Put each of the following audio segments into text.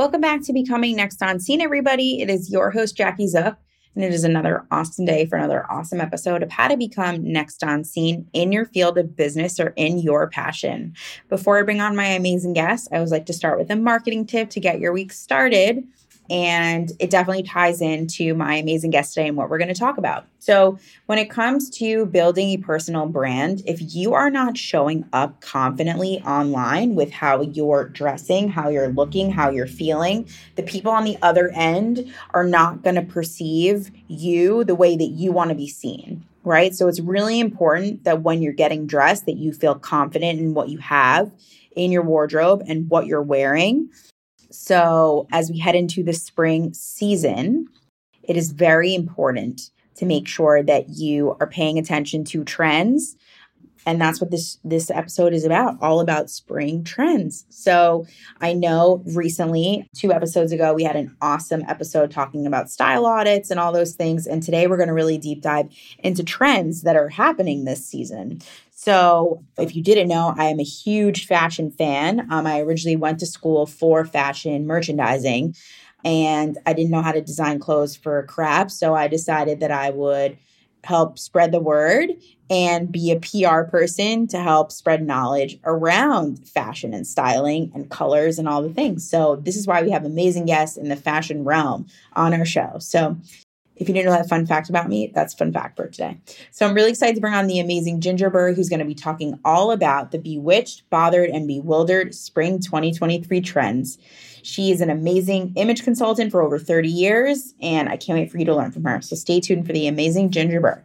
Welcome back to Becoming Next on Scene, everybody. It is your host, Jackie Zook, and it is another awesome day for another awesome episode of how to become next on scene in your field of business or in your passion. Before I bring on my amazing guest, I always like to start with a marketing tip to get your week started. And it definitely ties into my amazing guest today and what we're going to talk about. So, when it comes to building a personal brand, if you are not showing up confidently online with how you're dressing, how you're looking, how you're feeling, the people on the other end are not going to perceive you the way that you want to be seen right? So it's really important that when you're getting dressed that you feel confident in what you have in your wardrobe and what you're wearing so, as we head into the spring season, it is very important to make sure that you are paying attention to trends. And that's what this this episode is about all about spring trends. So i know recently two episodes ago we had an awesome episode talking about style audits and all those things. And today we're going to really deep dive into trends that are happening this season so, if you didn't know, I am a huge fashion fan. Um, I originally went to school for fashion merchandising and I didn't know how to design clothes for crap. So, I decided that I would help spread the word and be a PR person to help spread knowledge around fashion and styling and colors and all the things. So, this is why we have amazing guests in the fashion realm on our show. So, if you didn't know that fun fact about me, that's fun fact for today. So I'm really excited to bring on the amazing Ginger Burr, who's going to be talking all about the bewitched, bothered, and bewildered spring 2023 trends. She is an amazing image consultant for over 30 years, and I can't wait for you to learn from her. So stay tuned for the amazing Ginger Burr.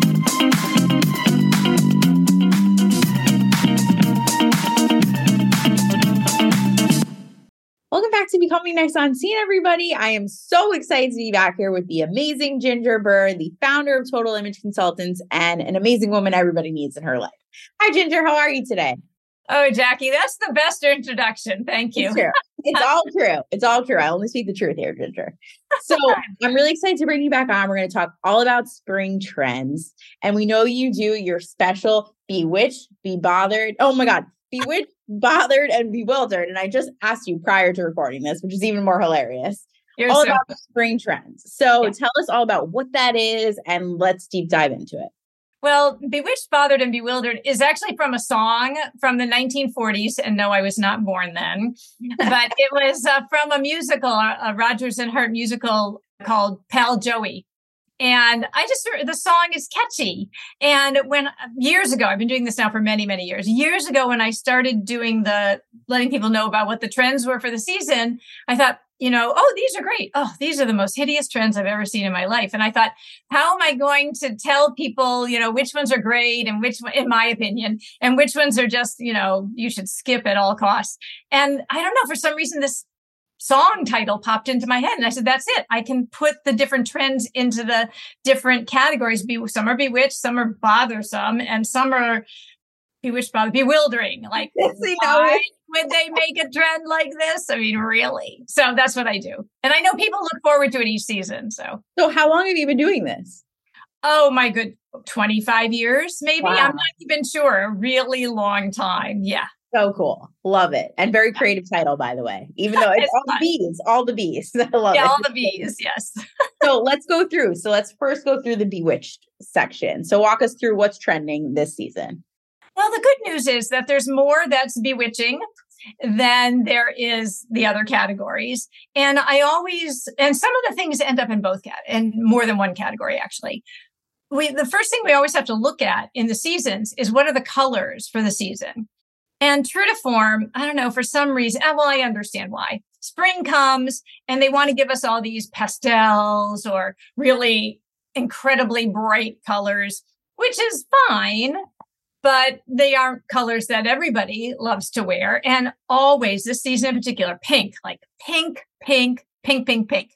Welcome back to Becoming Next on Scene, everybody. I am so excited to be back here with the amazing Ginger Burr, the founder of Total Image Consultants, and an amazing woman everybody needs in her life. Hi, Ginger. How are you today? Oh, Jackie, that's the best introduction. Thank you. It's, it's all true. It's all true. I only speak the truth here, Ginger. So I'm really excited to bring you back on. We're going to talk all about spring trends. And we know you do your special bewitched, be bothered. Oh my God. Bewitched, bothered, and bewildered. And I just asked you prior to recording this, which is even more hilarious. You're all so- about spring trends. So yeah. tell us all about what that is and let's deep dive into it. Well, Bewitched, Bothered, and Bewildered is actually from a song from the 1940s. And no, I was not born then, but it was uh, from a musical, a Rodgers and Hart musical called Pal Joey. And I just, the song is catchy. And when years ago, I've been doing this now for many, many years. Years ago, when I started doing the letting people know about what the trends were for the season, I thought, you know, oh, these are great. Oh, these are the most hideous trends I've ever seen in my life. And I thought, how am I going to tell people, you know, which ones are great and which, in my opinion, and which ones are just, you know, you should skip at all costs. And I don't know, for some reason, this song title popped into my head and I said, that's it. I can put the different trends into the different categories. Be, some are bewitched, some are bothersome, and some are bewitched, bothered, bewildering. Like, why would they make a trend like this? I mean, really? So that's what I do. And I know people look forward to it each season. So, so how long have you been doing this? Oh my good, 25 years, maybe. Wow. I'm not even sure. A really long time. Yeah. So cool. Love it. And very creative title, by the way, even though it's, it's all fun. the bees, all the bees. I love yeah, it. all the bees. Yes. so let's go through. So let's first go through the bewitched section. So walk us through what's trending this season. Well, the good news is that there's more that's bewitching than there is the other categories. And I always, and some of the things end up in both cat in more than one category, actually. We, the first thing we always have to look at in the seasons is what are the colors for the season? And true to form, I don't know, for some reason, ah, well, I understand why. Spring comes and they want to give us all these pastels or really incredibly bright colors, which is fine but they aren't colors that everybody loves to wear. And always this season in particular, pink, like pink, pink, pink, pink, pink.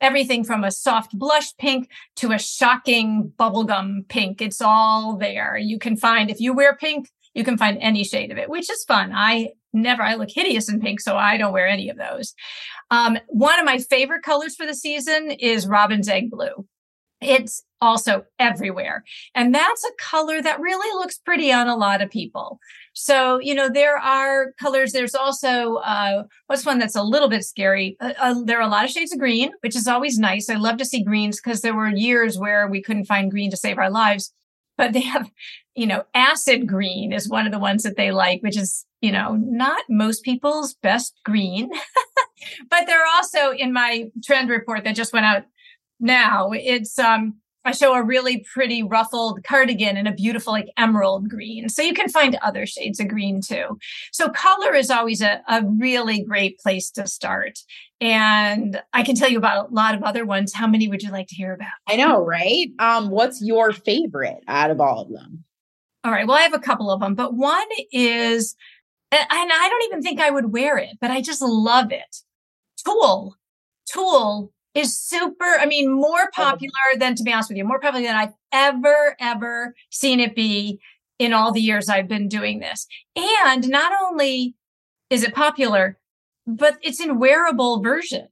Everything from a soft blush pink to a shocking bubblegum pink. It's all there. You can find if you wear pink, you can find any shade of it, which is fun. I never, I look hideous in pink, so I don't wear any of those. Um, one of my favorite colors for the season is robin's egg blue. It's also everywhere. And that's a color that really looks pretty on a lot of people. So, you know, there are colors. There's also, uh, what's one that's a little bit scary? Uh, uh, there are a lot of shades of green, which is always nice. I love to see greens because there were years where we couldn't find green to save our lives. But they have, you know, acid green is one of the ones that they like, which is, you know, not most people's best green. but they're also in my trend report that just went out now. It's, um, I show a really pretty ruffled cardigan in a beautiful like emerald green. So you can find other shades of green too. So color is always a, a really great place to start. And I can tell you about a lot of other ones. How many would you like to hear about? I know, right? Um, what's your favorite out of all of them? All right. Well, I have a couple of them, but one is, and I don't even think I would wear it, but I just love it. Tulle. Tulle is super, I mean, more popular than, to be honest with you, more popular than I've ever, ever seen it be in all the years I've been doing this. And not only is it popular, but it's in wearable versions,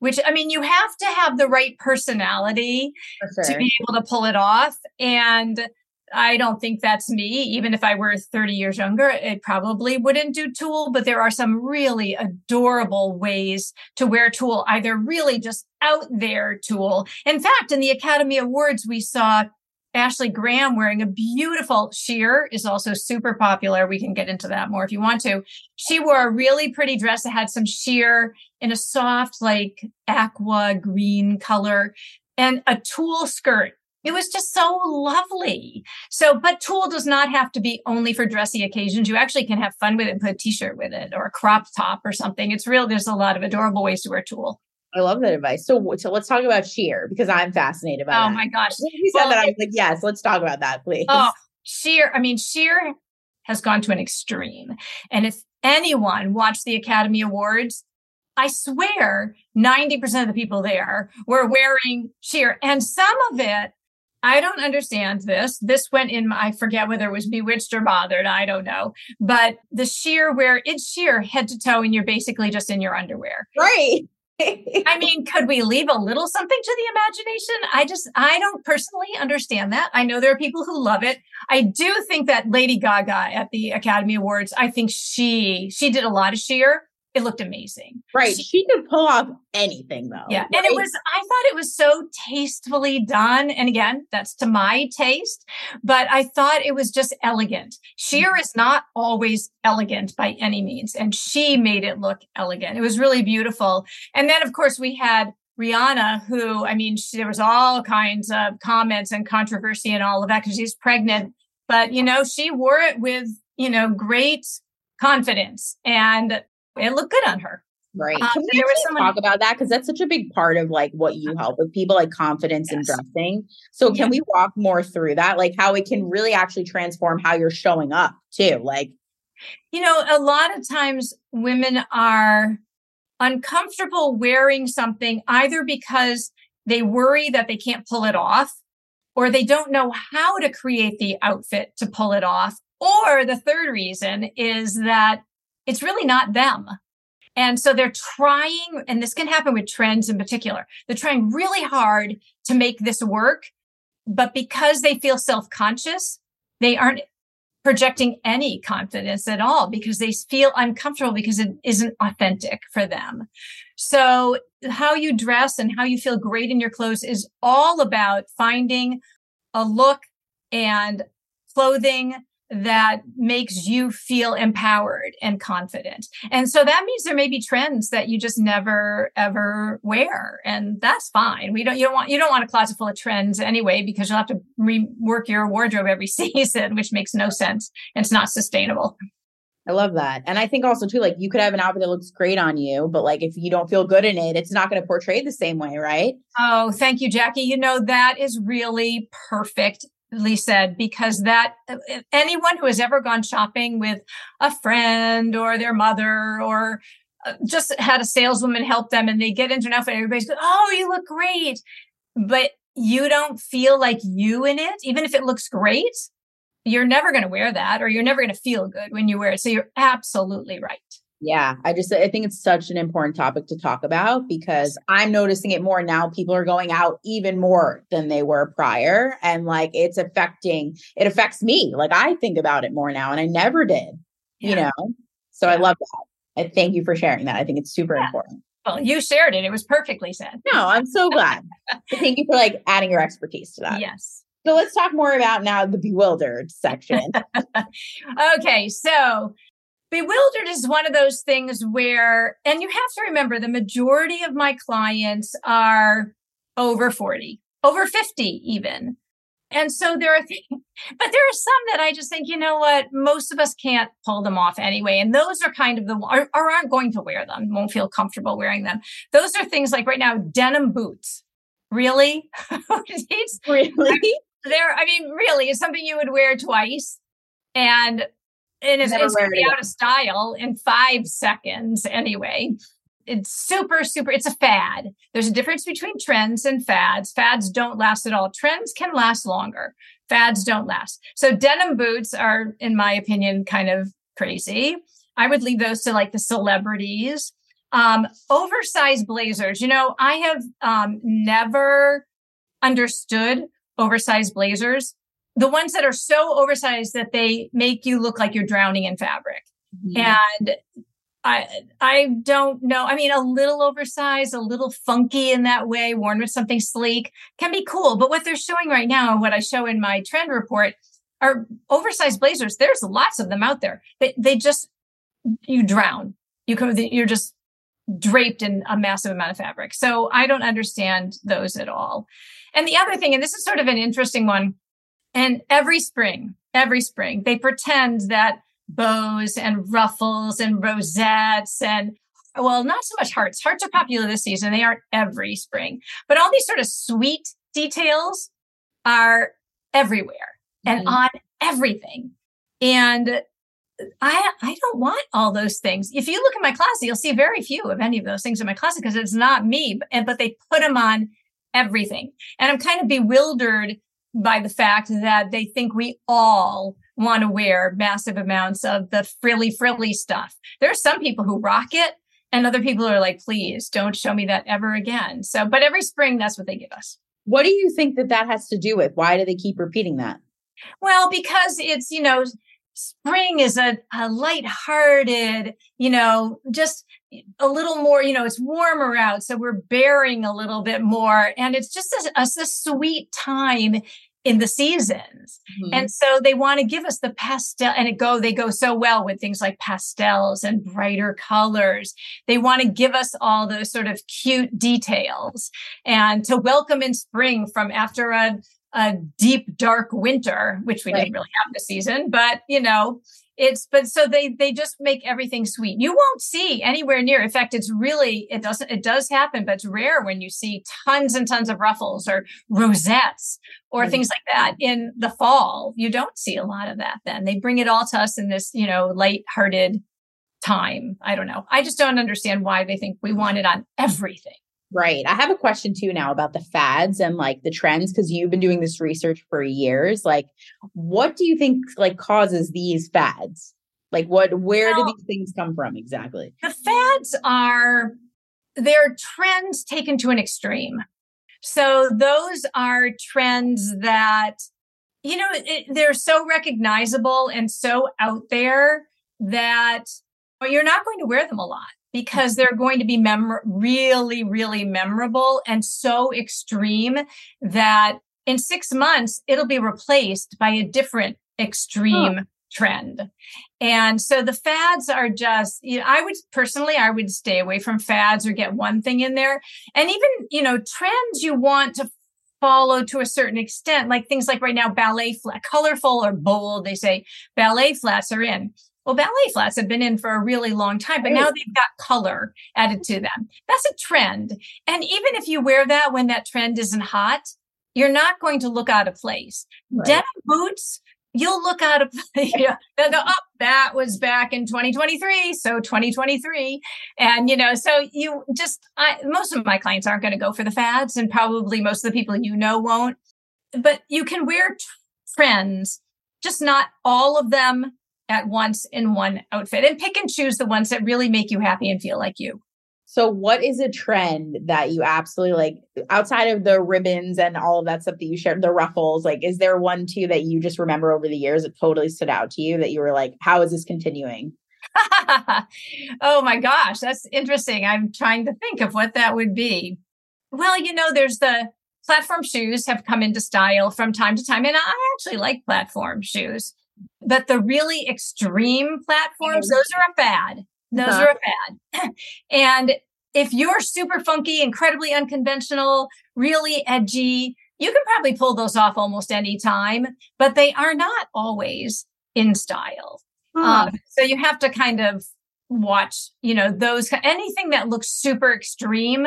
which I mean, you have to have the right personality sure. to be able to pull it off. And I don't think that's me. Even if I were 30 years younger, it probably wouldn't do tulle, but there are some really adorable ways to wear tulle, either really just out there tulle. In fact, in the Academy Awards, we saw Ashley Graham wearing a beautiful sheer is also super popular. We can get into that more if you want to. She wore a really pretty dress that had some sheer in a soft, like aqua green color and a tulle skirt it was just so lovely. So, but tulle does not have to be only for dressy occasions. You actually can have fun with it and put a t-shirt with it or a crop top or something. It's real. There's a lot of adorable ways to wear tulle. I love that advice. So, so let's talk about sheer because I'm fascinated by. It. Oh that. my gosh! When you said well, that, I was like, yes, let's talk about that, please. Oh, sheer. I mean, sheer has gone to an extreme, and if anyone watched the Academy Awards, I swear 90% of the people there were wearing sheer, and some of it I don't understand this. This went in, I forget whether it was bewitched or bothered. I don't know. But the sheer where it's sheer head to toe and you're basically just in your underwear. Right. I mean, could we leave a little something to the imagination? I just, I don't personally understand that. I know there are people who love it. I do think that Lady Gaga at the Academy Awards, I think she, she did a lot of sheer it looked amazing. Right. She, she could pull off anything though. Yeah. Right? And it was, I thought it was so tastefully done. And again, that's to my taste, but I thought it was just elegant. Sheer mm-hmm. is not always elegant by any means. And she made it look elegant. It was really beautiful. And then of course we had Rihanna, who, I mean, she, there was all kinds of comments and controversy and all of that because she's pregnant. But, you know, she wore it with, you know, great confidence. And it looked good on her. Right. Um, Can we someone- talk about that? Because that's such a big part of like what you help with people, like confidence yes. in dressing. So can we walk more through that? Like how it can really actually transform how you're showing up too. Like, you know, a lot of times women are uncomfortable wearing something either because they worry that they can't pull it off or they don't know how to create the outfit to pull it off. Or the third reason is that it's really not them. And so they're trying, and this can happen with trends in particular. They're trying really hard to make this work, but because they feel self conscious, they aren't projecting any confidence at all because they feel uncomfortable because it isn't authentic for them. So how you dress and how you feel great in your clothes is all about finding a look and clothing that makes you feel empowered and confident. And so that means there may be trends that you just never ever wear. And that's fine. We don't, you don't want, you don't want a closet full of trends anyway, because you'll have to rework your wardrobe every season, which makes no sense. And it's not sustainable. I love that. And I think also too, like you could have an outfit that looks great on you, but like if you don't feel good in it, it's not going to portray the same way, right? Oh, thank you, Jackie. You know, that is really perfect said because that anyone who has ever gone shopping with a friend or their mother or uh, just had a saleswoman help them and they get into an outfit everybody's going oh you look great but you don't feel like you in it even if it looks great you're never going to wear that or you're never going to feel good when you wear it. So you're absolutely right. Yeah, I just I think it's such an important topic to talk about because I'm noticing it more now. People are going out even more than they were prior and like it's affecting it affects me. Like I think about it more now and I never did. Yeah. You know. So yeah. I love that. I thank you for sharing that. I think it's super yeah. important. Well, you shared it. It was perfectly said. No, I'm so glad. thank you for like adding your expertise to that. Yes. So let's talk more about now the bewildered section. okay, so bewildered is one of those things where, and you have to remember the majority of my clients are over 40, over 50 even. And so there are things, but there are some that I just think, you know what, most of us can't pull them off anyway. And those are kind of the, or, or aren't going to wear them, won't feel comfortable wearing them. Those are things like right now, denim boots. Really? really? There, I mean, really, it's something you would wear twice. And and it's, it's going to be out of style in five seconds anyway. It's super, super, it's a fad. There's a difference between trends and fads. Fads don't last at all. Trends can last longer. Fads don't last. So denim boots are, in my opinion, kind of crazy. I would leave those to like the celebrities. Um, oversized blazers. You know, I have um, never understood oversized blazers the ones that are so oversized that they make you look like you're drowning in fabric. Mm-hmm. And I I don't know. I mean, a little oversized, a little funky in that way, worn with something sleek can be cool. But what they're showing right now, and what I show in my trend report, are oversized blazers. There's lots of them out there. They they just you drown. You come. You're just draped in a massive amount of fabric. So I don't understand those at all. And the other thing, and this is sort of an interesting one and every spring, every spring, they pretend that bows and ruffles and rosettes and well, not so much hearts. Hearts are popular this season. They aren't every spring, but all these sort of sweet details are everywhere and mm-hmm. on everything. And I I don't want all those things. If you look at my closet, you'll see very few of any of those things in my closet because it's not me. But, but they put them on everything, and I'm kind of bewildered by the fact that they think we all want to wear massive amounts of the frilly, frilly stuff. There are some people who rock it, and other people are like, please don't show me that ever again. So, but every spring, that's what they give us. What do you think that that has to do with? Why do they keep repeating that? Well, because it's, you know, spring is a, a light-hearted, you know, just a little more, you know, it's warmer out. So we're baring a little bit more. And it's just a, a, a sweet time in the seasons. Mm-hmm. And so they want to give us the pastel and it go, they go so well with things like pastels and brighter colors. They want to give us all those sort of cute details and to welcome in spring from after a, a deep, dark winter, which we right. didn't really have this season, but you know, it's but so they they just make everything sweet. You won't see anywhere near in fact it's really it doesn't it does happen but it's rare when you see tons and tons of ruffles or rosettes or mm-hmm. things like that in the fall. You don't see a lot of that then. They bring it all to us in this you know light-hearted time. I don't know. I just don't understand why they think we want it on everything Right. I have a question too now about the fads and like the trends because you've been doing this research for years. Like, what do you think like causes these fads? Like, what, where well, do these things come from exactly? The fads are, they're trends taken to an extreme. So those are trends that, you know, it, they're so recognizable and so out there that you're not going to wear them a lot because they're going to be really, really memorable and so extreme that in six months, it'll be replaced by a different extreme huh. trend. And so the fads are just, you know, I would personally, I would stay away from fads or get one thing in there. And even, you know, trends you want to follow to a certain extent, like things like right now, ballet flat, colorful or bold, they say ballet flats are in. Well, ballet flats have been in for a really long time, but now they've got color added to them. That's a trend. And even if you wear that when that trend isn't hot, you're not going to look out of place. Right. Denim boots, you'll look out of you know, they'll go, oh, that was back in 2023. So 2023. And, you know, so you just, I, most of my clients aren't going to go for the fads and probably most of the people you know won't, but you can wear trends just not all of them at once in one outfit and pick and choose the ones that really make you happy and feel like you. So, what is a trend that you absolutely like outside of the ribbons and all of that stuff that you shared, the ruffles? Like, is there one too that you just remember over the years that totally stood out to you that you were like, how is this continuing? oh my gosh, that's interesting. I'm trying to think of what that would be. Well, you know, there's the platform shoes have come into style from time to time, and I actually like platform shoes. But the really extreme platforms, those are a fad. Those uh-huh. are a fad. and if you're super funky, incredibly unconventional, really edgy, you can probably pull those off almost any time, but they are not always in style. Um, so you have to kind of watch, you know, those anything that looks super extreme.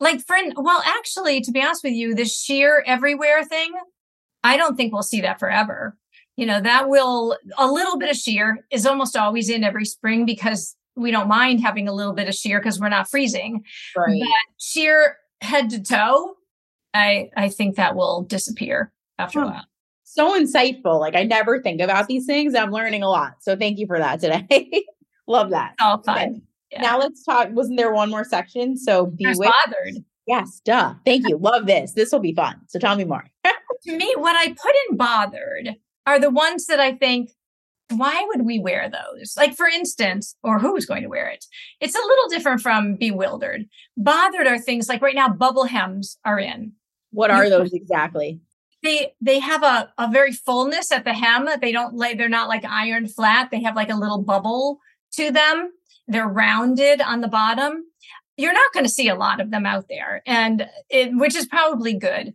Like for well, actually, to be honest with you, the sheer everywhere thing, I don't think we'll see that forever. You know, that will a little bit of sheer is almost always in every spring because we don't mind having a little bit of sheer because we're not freezing. Right. But sheer head to toe, I I think that will disappear after huh. a while. So insightful. Like I never think about these things. I'm learning a lot. So thank you for that today. Love that. all fun. Okay. Yeah. Now let's talk. Wasn't there one more section? So be bothered. Yes, duh. Thank you. Love this. This will be fun. So tell me more. to me, what I put in bothered are the ones that I think why would we wear those? Like, for instance, or who's going to wear it? It's a little different from bewildered. Bothered are things like right now, bubble hems are in. What are those exactly? They they have a, a very fullness at the hem. They don't like they're not like iron flat. They have like a little bubble to them. They're rounded on the bottom. You're not going to see a lot of them out there, and it, which is probably good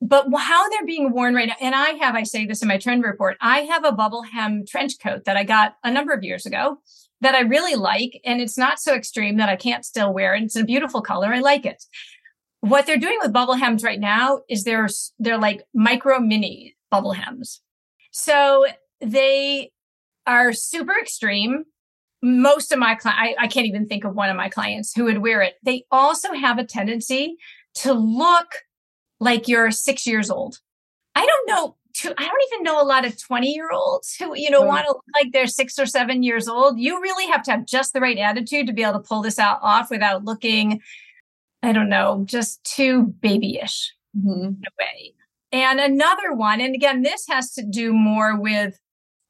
but how they're being worn right now, and I have, I say this in my trend report, I have a bubble hem trench coat that I got a number of years ago that I really like. And it's not so extreme that I can't still wear it. It's a beautiful color. I like it. What they're doing with bubble hems right now is they're, they're like micro mini bubble hems. So they are super extreme. Most of my clients, I, can't even think of one of my clients who would wear it. They also have a tendency to look like you're six years old. I don't know. I don't even know a lot of 20 year olds who, you know, want to look like they're six or seven years old. You really have to have just the right attitude to be able to pull this out off without looking, I don't know, just too babyish mm-hmm. in a way. And another one, and again, this has to do more with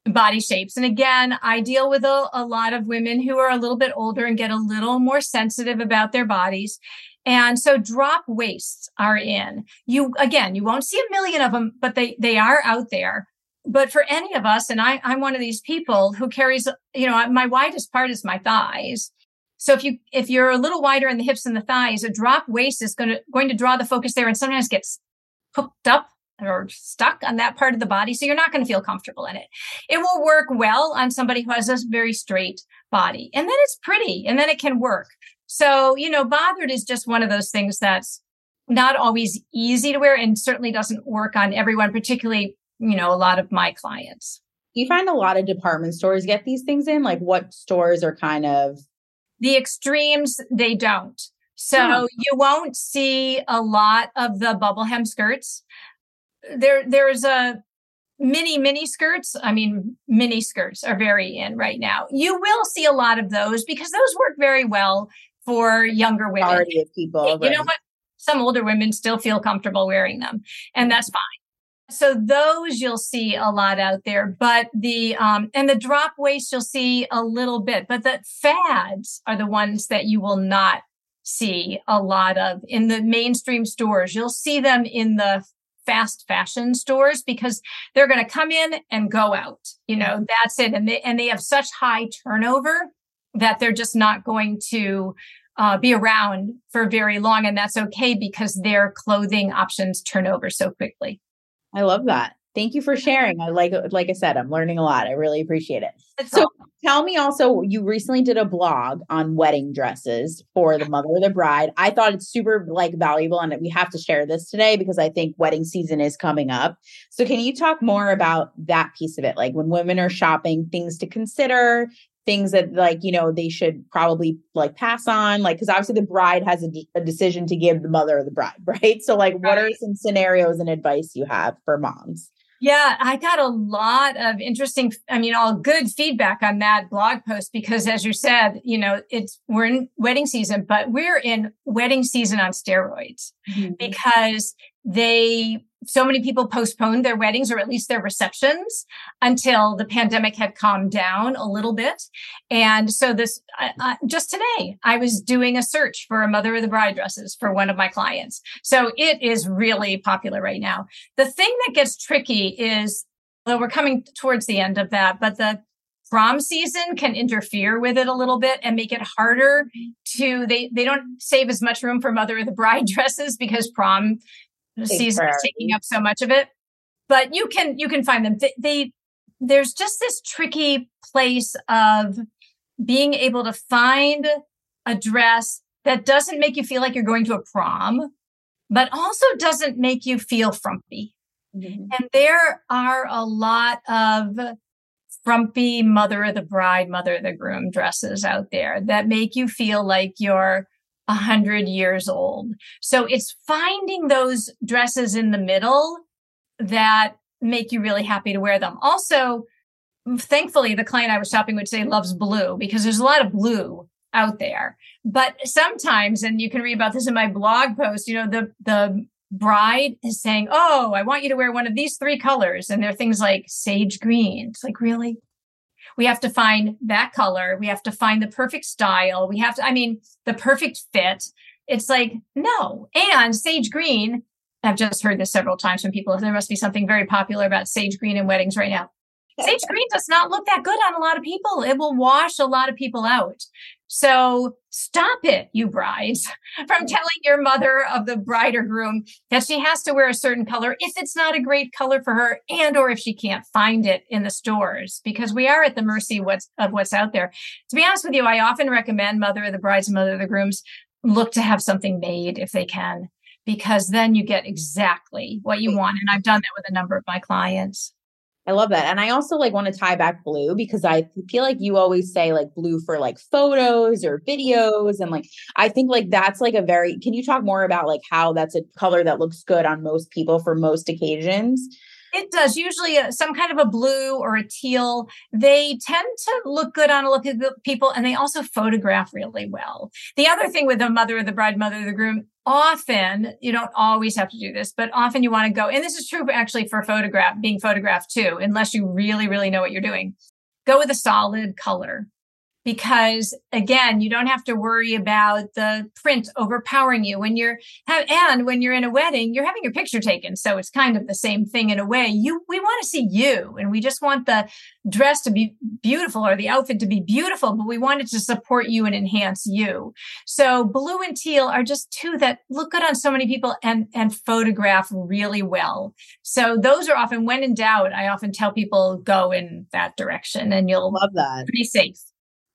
body shapes. And again, I deal with a, a lot of women who are a little bit older and get a little more sensitive about their bodies. And so drop waists are in. You again, you won't see a million of them, but they they are out there. But for any of us, and I, I'm one of these people who carries, you know, my widest part is my thighs. So if you if you're a little wider in the hips and the thighs, a drop waist is going to going to draw the focus there, and sometimes gets hooked up or stuck on that part of the body. So you're not going to feel comfortable in it. It will work well on somebody who has a very straight body, and then it's pretty, and then it can work. So, you know, bothered is just one of those things that's not always easy to wear and certainly doesn't work on everyone, particularly, you know, a lot of my clients. You find a lot of department stores get these things in? Like what stores are kind of the extremes, they don't. So hmm. you won't see a lot of the bubble hem skirts. There, there's a mini mini skirts i mean mini skirts are very in right now you will see a lot of those because those work very well for younger women. Majority of people. You right. know what? Some older women still feel comfortable wearing them, and that's fine. So those you'll see a lot out there, but the um and the drop waist you'll see a little bit, but the fads are the ones that you will not see a lot of in the mainstream stores. You'll see them in the fast fashion stores because they're going to come in and go out. You know, that's it. And they and they have such high turnover that they're just not going to uh, be around for very long. And that's okay because their clothing options turn over so quickly. I love that. Thank you for sharing. I like, like I said, I'm learning a lot. I really appreciate it. so, tell me also, you recently did a blog on wedding dresses for the mother of the bride. I thought it's super like valuable, and we have to share this today because I think wedding season is coming up. So, can you talk more about that piece of it? Like when women are shopping, things to consider, things that like you know they should probably like pass on like because obviously the bride has a, a, decision to give the mother of the bride right so like right. what are some scenarios and advice you have for moms Yeah, I got a lot of interesting, I mean, all good feedback on that blog post because as you said, you know, it's, we're in wedding season, but we're in wedding season on steroids mm-hmm. because they so many people postponed their weddings or at least their receptions until the pandemic had calmed down a little bit. And so this, just today, I was doing a search for a mother of the bride dresses for one of my clients. So it is really popular right now. The thing that gets tricky is, well, we're coming towards the end of that, but the prom season can interfere with it a little bit and make it harder to they they don't save as much room for mother of the bride dresses because prom season is taking up so much of it. But you can you can find them. They, they there's just this tricky place of being able to find a dress that doesn't make you feel like you're going to a prom, but also doesn't make you feel frumpy. Mm-hmm. And there are a lot of frumpy mother of the bride, mother of the groom dresses out there that make you feel like you're a hundred years old. So it's finding those dresses in the middle that make you really happy to wear them. Also, thankfully, the client I was shopping with today loves blue because there's a lot of blue out there. But sometimes, and you can read about this in my blog post, you know, the, the bride is saying, Oh, I want you to wear one of these three colors. And they're things like sage green. It's like, really? We have to find that color. We have to find the perfect style. We have to, I mean, the perfect fit. It's like, no. And sage green, I've just heard this several times from people. There must be something very popular about sage green in weddings right now. Sage green does not look that good on a lot of people. It will wash a lot of people out. So stop it, you brides, from mm. telling your mother of the bride or groom that she has to wear a certain color if it's not a great color for her and or if she can't find it in the stores because we are at the mercy what's, of what's out there. To be honest with you, I often recommend mother of the brides and mother of the grooms look to have something made if they can because then you get exactly what you want and I've done that with a number of my clients. I love that. And I also like want to tie back blue because I feel like you always say like blue for like photos or videos. And like, I think like that's like a very, can you talk more about like how that's a color that looks good on most people for most occasions? It does. Usually uh, some kind of a blue or a teal. They tend to look good on a look at people and they also photograph really well. The other thing with the mother of the bride, mother of the groom, often you don't always have to do this, but often you want to go, and this is true actually for photograph, being photographed too, unless you really, really know what you're doing. Go with a solid color because again, you don't have to worry about the print overpowering you when you're, and when you're in a wedding, you're having your picture taken. So it's kind of the same thing in a way. You, we want to see you and we just want the dress to be beautiful or the outfit to be beautiful, but we want it to support you and enhance you. So blue and teal are just two that look good on so many people and, and photograph really well. So those are often when in doubt, I often tell people go in that direction and you'll love that. Be safe.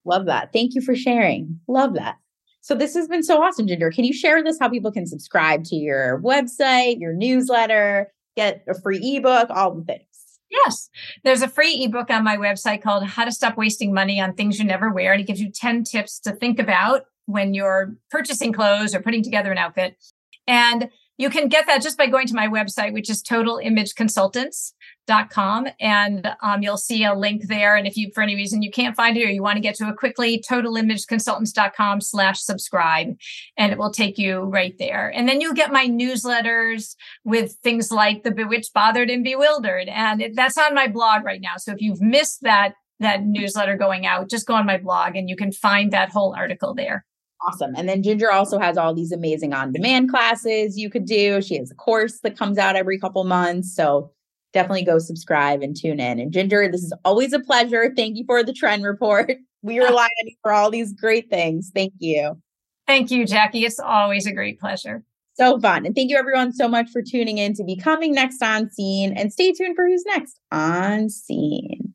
Love that. Thank you for sharing. Love that. So this has been so awesome, Ginger. Can you share this how people can subscribe to your website, your newsletter, get a free ebook, all the things? Yes. There's a free ebook on my website called How to Stop Wasting Money on Things You Never Wear. And it gives you 10 tips to think about when you're purchasing clothes or putting together an outfit. And you can get that just by going to my website, which is Total Image Consultants com and um, you'll see a link there. And if you, for any reason you can't find it or you want to get to it quickly, totalimageconsultants.com slash subscribe and it will take you right there. And then you'll get my newsletters with things like the bewitched, bothered and bewildered. And it, that's on my blog right now. So if you've missed that, that newsletter going out, just go on my blog and you can find that whole article there. Awesome. And then Ginger also has all these amazing on demand classes you could do. She has a course that comes out every couple months. So definitely go subscribe and tune in. And Ginger, this is always a pleasure. Thank you for the trend report. We rely on you for all these great things. Thank you. Thank you, Jackie. It's always a great pleasure. So fun. And thank you everyone so much for tuning in to Becoming Next on Scene. And stay tuned for who's next on Scene.